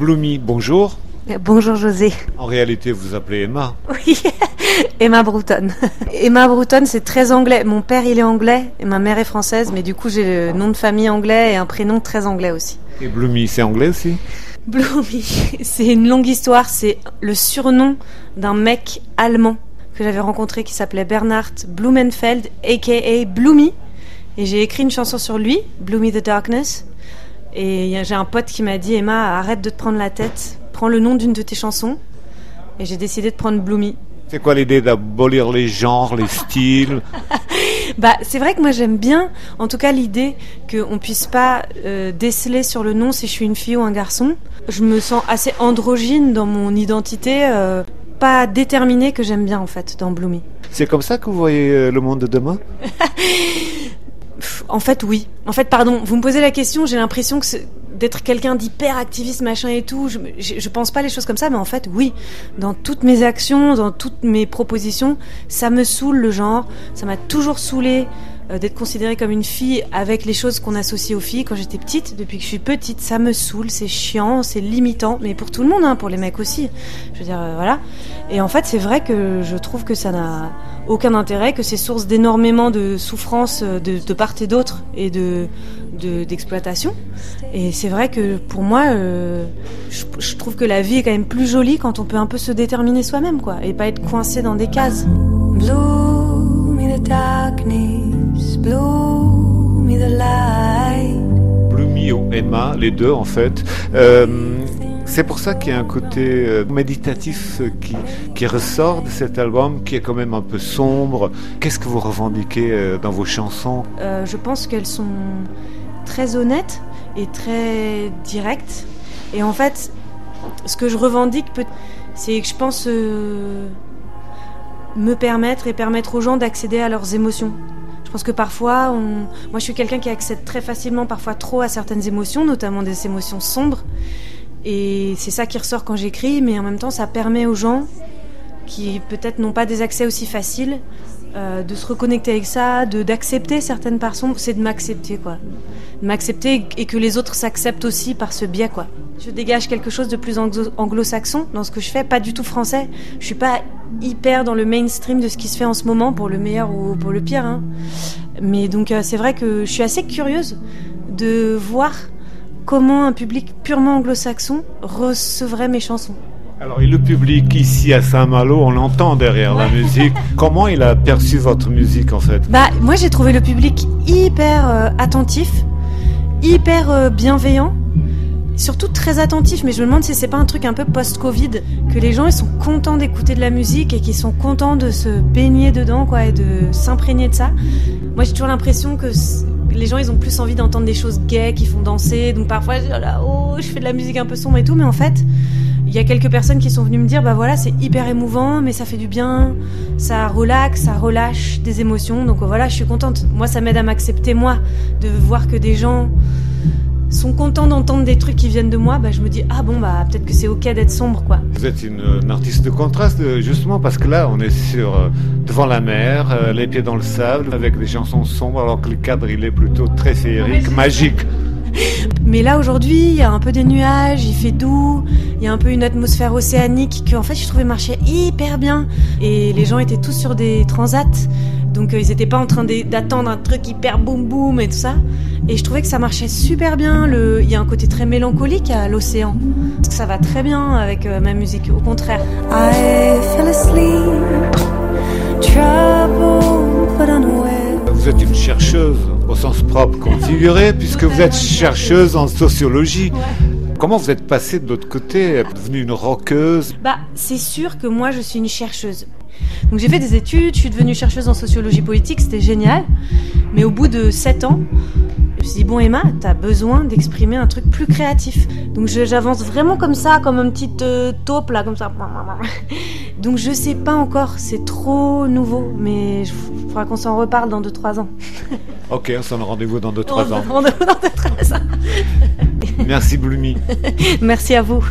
Bloomy, bonjour. Bonjour José. En réalité, vous vous appelez Emma. Oui, Emma Broughton. Emma Broughton, c'est très anglais. Mon père, il est anglais et ma mère est française, mais du coup, j'ai le nom de famille anglais et un prénom très anglais aussi. Et Bloomy, c'est anglais aussi? Bloomy, c'est une longue histoire. C'est le surnom d'un mec allemand que j'avais rencontré qui s'appelait Bernhard Blumenfeld, aka Bloomy. Et j'ai écrit une chanson sur lui, Bloomy the Darkness. Et j'ai un pote qui m'a dit Emma, arrête de te prendre la tête, prends le nom d'une de tes chansons. Et j'ai décidé de prendre Bloomy. C'est quoi l'idée d'abolir les genres, les styles Bah, c'est vrai que moi j'aime bien, en tout cas l'idée qu'on puisse pas euh, déceler sur le nom si je suis une fille ou un garçon. Je me sens assez androgyne dans mon identité, euh, pas déterminée que j'aime bien en fait dans Bloomy. C'est comme ça que vous voyez euh, le monde de demain? En fait, oui. En fait, pardon, vous me posez la question, j'ai l'impression que d'être quelqu'un d'hyper activiste, machin et tout, je, je, pense pas les choses comme ça, mais en fait, oui. Dans toutes mes actions, dans toutes mes propositions, ça me saoule le genre, ça m'a toujours saoulé d'être considérée comme une fille avec les choses qu'on associe aux filles quand j'étais petite. Depuis que je suis petite, ça me saoule, c'est chiant, c'est limitant, mais pour tout le monde, hein, pour les mecs aussi. Je veux dire, euh, voilà. Et en fait, c'est vrai que je trouve que ça n'a aucun intérêt, que c'est source d'énormément de souffrance euh, de, part et d'autre et de d'exploitation. et c'est vrai que pour moi, je, je, trouve que la vie est quand même plus jolie quand on peut un peu se déterminer soi-même, quoi, et pas être coincé dans des cases. Blue, me the darkness, Les deux en fait. Euh, c'est pour ça qu'il y a un côté euh, méditatif qui, qui, ressort de cet album, qui est quand même un peu sombre. Qu'est-ce que vous revendiquez euh, dans vos chansons? Je pense qu'elles sont très honnêtes et très directes. Et en fait, ce que je revendique, c'est que je pense me permettre et permettre aux gens d'accéder à leurs émotions. Je pense que parfois, moi je suis quelqu'un qui accède très facilement, parfois trop à certaines émotions, notamment des émotions sombres. Et c'est ça qui ressort quand j'écris, mais en même temps, ça permet aux gens qui peut-être n'ont pas des accès aussi faciles euh, de se reconnecter avec ça, d'accepter certaines parts c'est de m'accepter quoi, de m'accepter et que les autres s'acceptent aussi par ce biais quoi. Je dégage quelque chose de plus anglo-saxon dans ce que je fais, pas du tout français. Je suis pas hyper dans le mainstream de ce qui se fait en ce moment, pour le meilleur ou pour le pire. Hein. Mais donc euh, c'est vrai que je suis assez curieuse de voir comment un public purement anglo-saxon recevrait mes chansons. Alors, et le public ici à Saint-Malo, on l'entend derrière la musique. Comment il a perçu votre musique en fait? Bah, moi j'ai trouvé le public hyper euh, attentif, hyper euh, bienveillant, surtout très attentif. Mais je me demande si c'est pas un truc un peu post-Covid, que les gens ils sont contents d'écouter de la musique et qu'ils sont contents de se baigner dedans, quoi, et de s'imprégner de ça. Moi j'ai toujours l'impression que les gens, ils ont plus envie d'entendre des choses gays qui font danser. Donc parfois, je dis, oh, oh, je fais de la musique un peu sombre et tout. Mais en fait, il y a quelques personnes qui sont venues me dire, bah voilà, c'est hyper émouvant, mais ça fait du bien, ça relaxe, ça relâche des émotions. Donc voilà, je suis contente. Moi, ça m'aide à m'accepter, moi, de voir que des gens sont contents d'entendre des trucs qui viennent de moi, bah, je me dis ah bon bah peut-être que c'est ok d'être sombre quoi. Vous êtes une, artiste de contraste euh, justement parce que là on est sur euh, devant la mer, euh, les pieds dans le sable, avec des chansons sombres alors que le cadre il est plutôt très féerique, magique. Mais là aujourd'hui il y a un peu des nuages, il fait doux, il y a un peu une atmosphère océanique que en fait je trouvais marcher hyper bien et les gens étaient tous sur des transats donc ils n'étaient pas en train d'attendre un truc hyper boum boum et tout ça. Et je trouvais que ça marchait super bien. Le... Il y a un côté très mélancolique à l'océan. Ça va très bien avec euh, ma musique, au contraire. Vous êtes une chercheuse au sens propre configuré, puisque vous êtes chercheuse en sociologie. Comment vous êtes passée de l'autre côté, devenue une roqueuse Bah, c'est sûr que moi je suis une chercheuse. Donc j'ai fait des études, je suis devenue chercheuse en sociologie politique, c'était génial. Mais au bout de 7 ans, je me suis dit, bon Emma, t'as besoin d'exprimer un truc plus créatif. Donc j'avance vraiment comme ça, comme une petite euh, taupe là, comme ça. Donc je sais pas encore, c'est trop nouveau, mais il faudra qu'on s'en reparle dans 2-3 ans. ok, on s'en rendez-vous dans 2-3 ans. Rendez-vous dans 2-3 ans. Merci Blumi. Merci à vous.